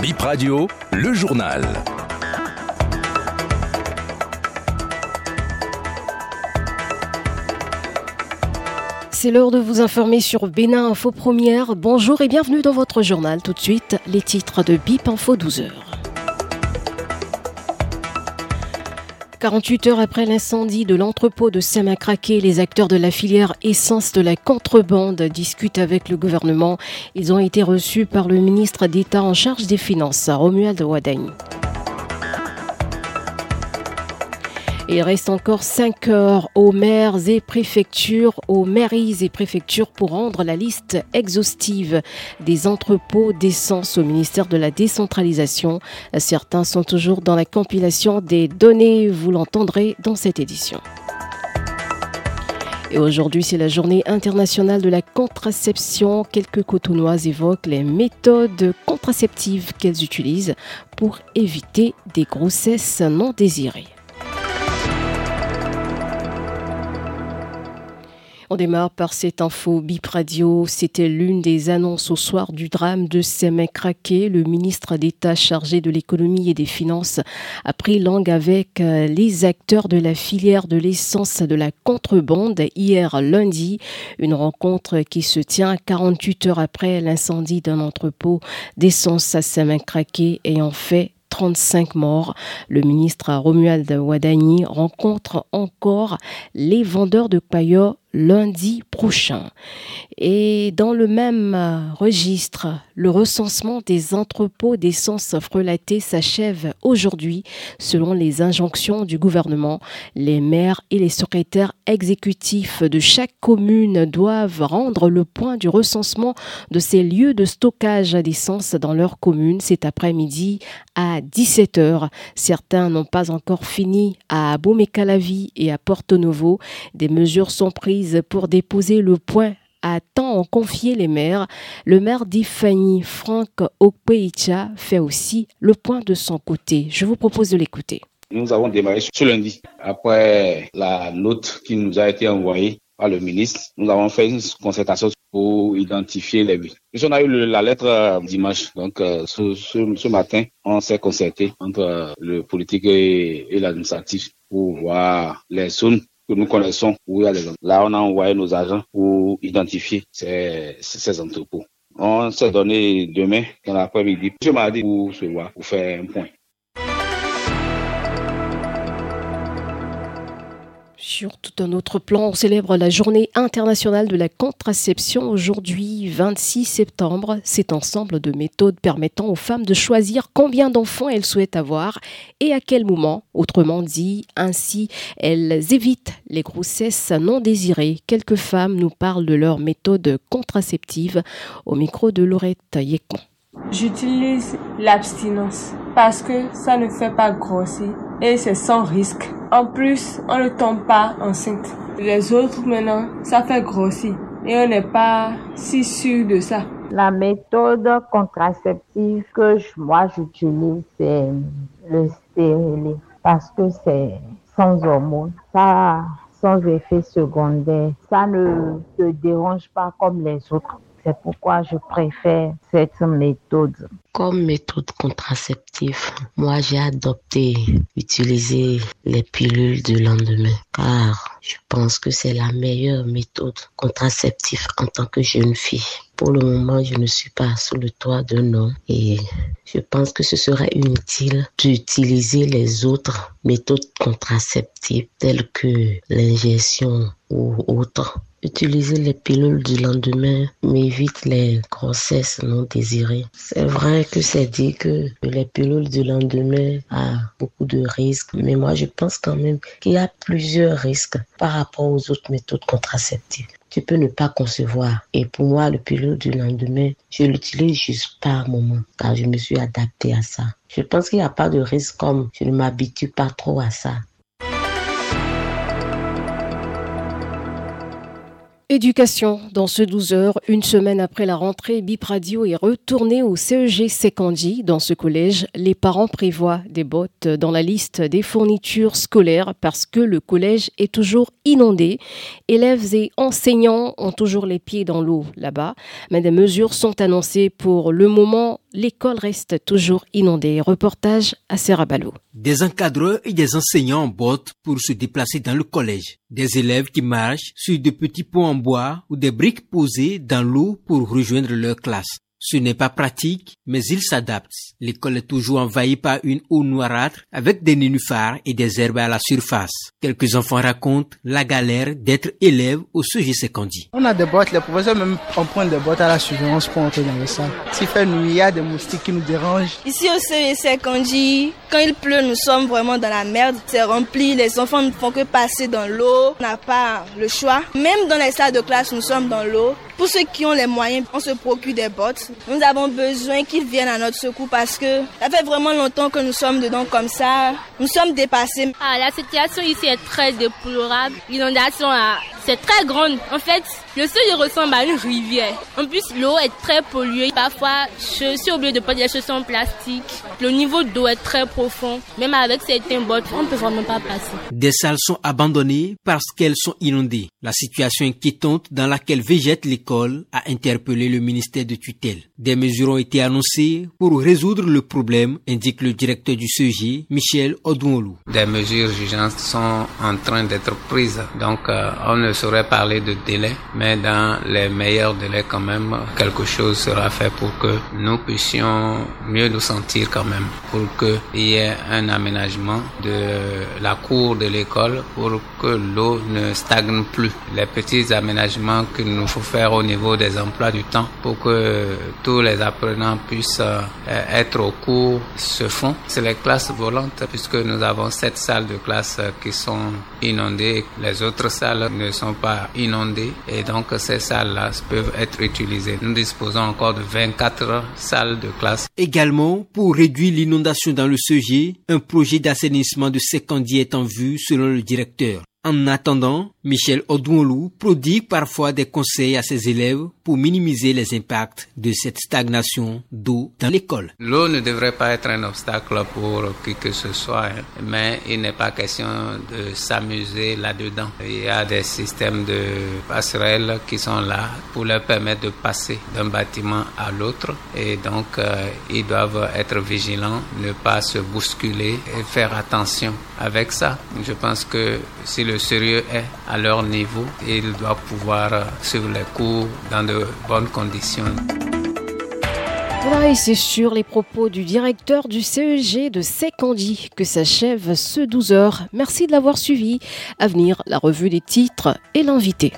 Bip Radio, le journal. C'est l'heure de vous informer sur Bénin Info Première. Bonjour et bienvenue dans votre journal. Tout de suite, les titres de BIP Info 12 heures. 48 heures après l'incendie de l'entrepôt de Saint-Macraqué, les acteurs de la filière essence de la contrebande discutent avec le gouvernement. Ils ont été reçus par le ministre d'État en charge des Finances, Romuald Wadagne. Il reste encore 5 heures aux maires et préfectures, aux mairies et préfectures pour rendre la liste exhaustive des entrepôts d'essence au ministère de la décentralisation. Certains sont toujours dans la compilation des données, vous l'entendrez dans cette édition. Et aujourd'hui, c'est la journée internationale de la contraception. Quelques cotonnoises évoquent les méthodes contraceptives qu'elles utilisent pour éviter des grossesses non désirées. On démarre par cette info Bip Radio. C'était l'une des annonces au soir du drame de Semek-Craqué. Le ministre d'État chargé de l'économie et des finances a pris langue avec euh, les acteurs de la filière de l'essence de la contrebande hier lundi. Une rencontre qui se tient 48 heures après l'incendie d'un entrepôt d'essence à Semek-Craqué ayant fait 35 morts. Le ministre Romuald Wadani rencontre encore les vendeurs de paillots lundi prochain. Et dans le même registre, le recensement des entrepôts d'essence frelatée s'achève aujourd'hui selon les injonctions du gouvernement. Les maires et les secrétaires exécutifs de chaque commune doivent rendre le point du recensement de ces lieux de stockage d'essence dans leur commune cet après-midi à 17h. Certains n'ont pas encore fini à Bomekalavi et à Porto Novo. Des mesures sont prises pour déposer le point à temps en confié les maires. Le maire d'Ifani, Franck Okpeicha, fait aussi le point de son côté. Je vous propose de l'écouter. Nous avons démarré ce lundi. Après la note qui nous a été envoyée par le ministre, nous avons fait une concertation pour identifier les villes. on a eu la lettre euh, dimanche. Donc, euh, ce, matin, on s'est concerté entre euh, le politique et l'administratif pour voir les zones que nous connaissons où il y a les Là, on a envoyé nos agents pour identifier ces, ces entrepôts. On s'est donné demain, dans l'après-midi, je m'a dit pour se voir, pour faire un point. Sur tout un autre plan, on célèbre la journée internationale de la contraception aujourd'hui, 26 septembre. C'est ensemble de méthodes permettant aux femmes de choisir combien d'enfants elles souhaitent avoir et à quel moment. Autrement dit, ainsi, elles évitent les grossesses non désirées. Quelques femmes nous parlent de leurs méthodes contraceptives au micro de Laurette Yekon. J'utilise l'abstinence parce que ça ne fait pas grossir et c'est sans risque. En plus, on ne tombe pas enceinte. Les autres maintenant, ça fait grossir et on n'est pas si sûr de ça. La méthode contraceptive que moi j'utilise, c'est le stérilet parce que c'est sans hormones. Ça, sans effet secondaire. Ça ne te dérange pas comme les autres. C'est pourquoi je préfère cette méthode. Comme méthode contraceptive, moi j'ai adopté utiliser les pilules du lendemain car je pense que c'est la meilleure méthode contraceptive en tant que jeune fille. Pour le moment, je ne suis pas sous le toit d'un homme et je pense que ce serait inutile d'utiliser les autres méthodes contraceptives telles que l'ingestion ou autres Utiliser les pilules du lendemain m'évite les grossesses non désirées. C'est vrai que c'est dit que les pilules du lendemain a beaucoup de risques, mais moi je pense quand même qu'il y a plusieurs risques par rapport aux autres méthodes contraceptives. Tu peux ne pas concevoir. Et pour moi, le pilule du lendemain, je l'utilise juste par moment, car je me suis adapté à ça. Je pense qu'il n'y a pas de risque comme je ne m'habitue pas trop à ça. Éducation. Dans ce 12 heures, une semaine après la rentrée, Bip Radio est retourné au CEG Sekondi. Dans ce collège, les parents prévoient des bottes dans la liste des fournitures scolaires parce que le collège est toujours inondé. Élèves et enseignants ont toujours les pieds dans l'eau là-bas. Mais des mesures sont annoncées pour le moment l'école reste toujours inondée. Reportage à Serrabalo. Des encadreurs et des enseignants en botte pour se déplacer dans le collège. Des élèves qui marchent sur de petits ponts en bois ou des briques posées dans l'eau pour rejoindre leur classe. Ce n'est pas pratique, mais il s'adapte. L'école est toujours envahie par une eau noirâtre avec des nénuphars et des herbes à la surface. Quelques enfants racontent la galère d'être élève au sujet Secondi. On a des bottes, les professeurs même prend des bottes à la surveillance pour entrer dans le salle. S'il fait nuit, il y a des moustiques qui nous dérangent. Ici au CG Secondi, quand il pleut, nous sommes vraiment dans la merde. C'est rempli, les enfants ne font que passer dans l'eau. On n'a pas le choix. Même dans les salles de classe, nous sommes dans l'eau. Pour ceux qui ont les moyens, on se procure des bottes. Nous avons besoin qu'ils viennent à notre secours parce que ça fait vraiment longtemps que nous sommes dedans comme ça. Nous sommes dépassés. Ah, la situation ici est très déplorable. L'inondation, c'est très grande. En fait, le sol ressemble à une rivière. En plus, l'eau est très polluée. Parfois, je suis obligée de porter des chaussures en plastique. Le niveau d'eau est très profond. Même avec certains bottes, on ne peut vraiment pas passer. Des salles sont abandonnées parce qu'elles sont inondées. La situation inquiétante dans laquelle végète l'école a interpellé le ministère de tutelle. Des mesures ont été annoncées pour résoudre le problème, indique le directeur du CEG, Michel Odouolou. Des mesures urgentes sont en train d'être prises. Donc, euh, on ne saurait parler de délai, mais dans les meilleurs délais quand même, quelque chose sera fait pour que nous puissions mieux nous sentir quand même, pour qu'il y ait un aménagement de la cour de l'école pour que l'eau ne stagne plus. Les petits aménagements qu'il nous faut faire au niveau des emplois du temps pour que tous les apprenants puissent euh, être au cours se font. C'est les classes volantes puisque nous avons sept salles de classe qui sont inondées, les autres salles ne sont pas inondées et donc ces salles-là peuvent être utilisées. Nous disposons encore de 24 salles de classe. Également, pour réduire l'inondation dans le sujet, un projet d'assainissement de Secondi est en vue selon le directeur. En attendant, Michel Odouolou prodigue parfois des conseils à ses élèves pour minimiser les impacts de cette stagnation d'eau dans l'école. L'eau ne devrait pas être un obstacle pour qui que ce soit, mais il n'est pas question de s'amuser là-dedans. Il y a des systèmes de passerelles qui sont là pour leur permettre de passer d'un bâtiment à l'autre et donc euh, ils doivent être vigilants, ne pas se bousculer et faire attention avec ça. Je pense que si le sérieux est à leur niveau, ils doivent pouvoir suivre les cours dans de bonnes conditions. Voilà, et c'est sur les propos du directeur du CEG de Secondi que s'achève ce 12h. Merci de l'avoir suivi. À venir, la revue des titres et l'invité.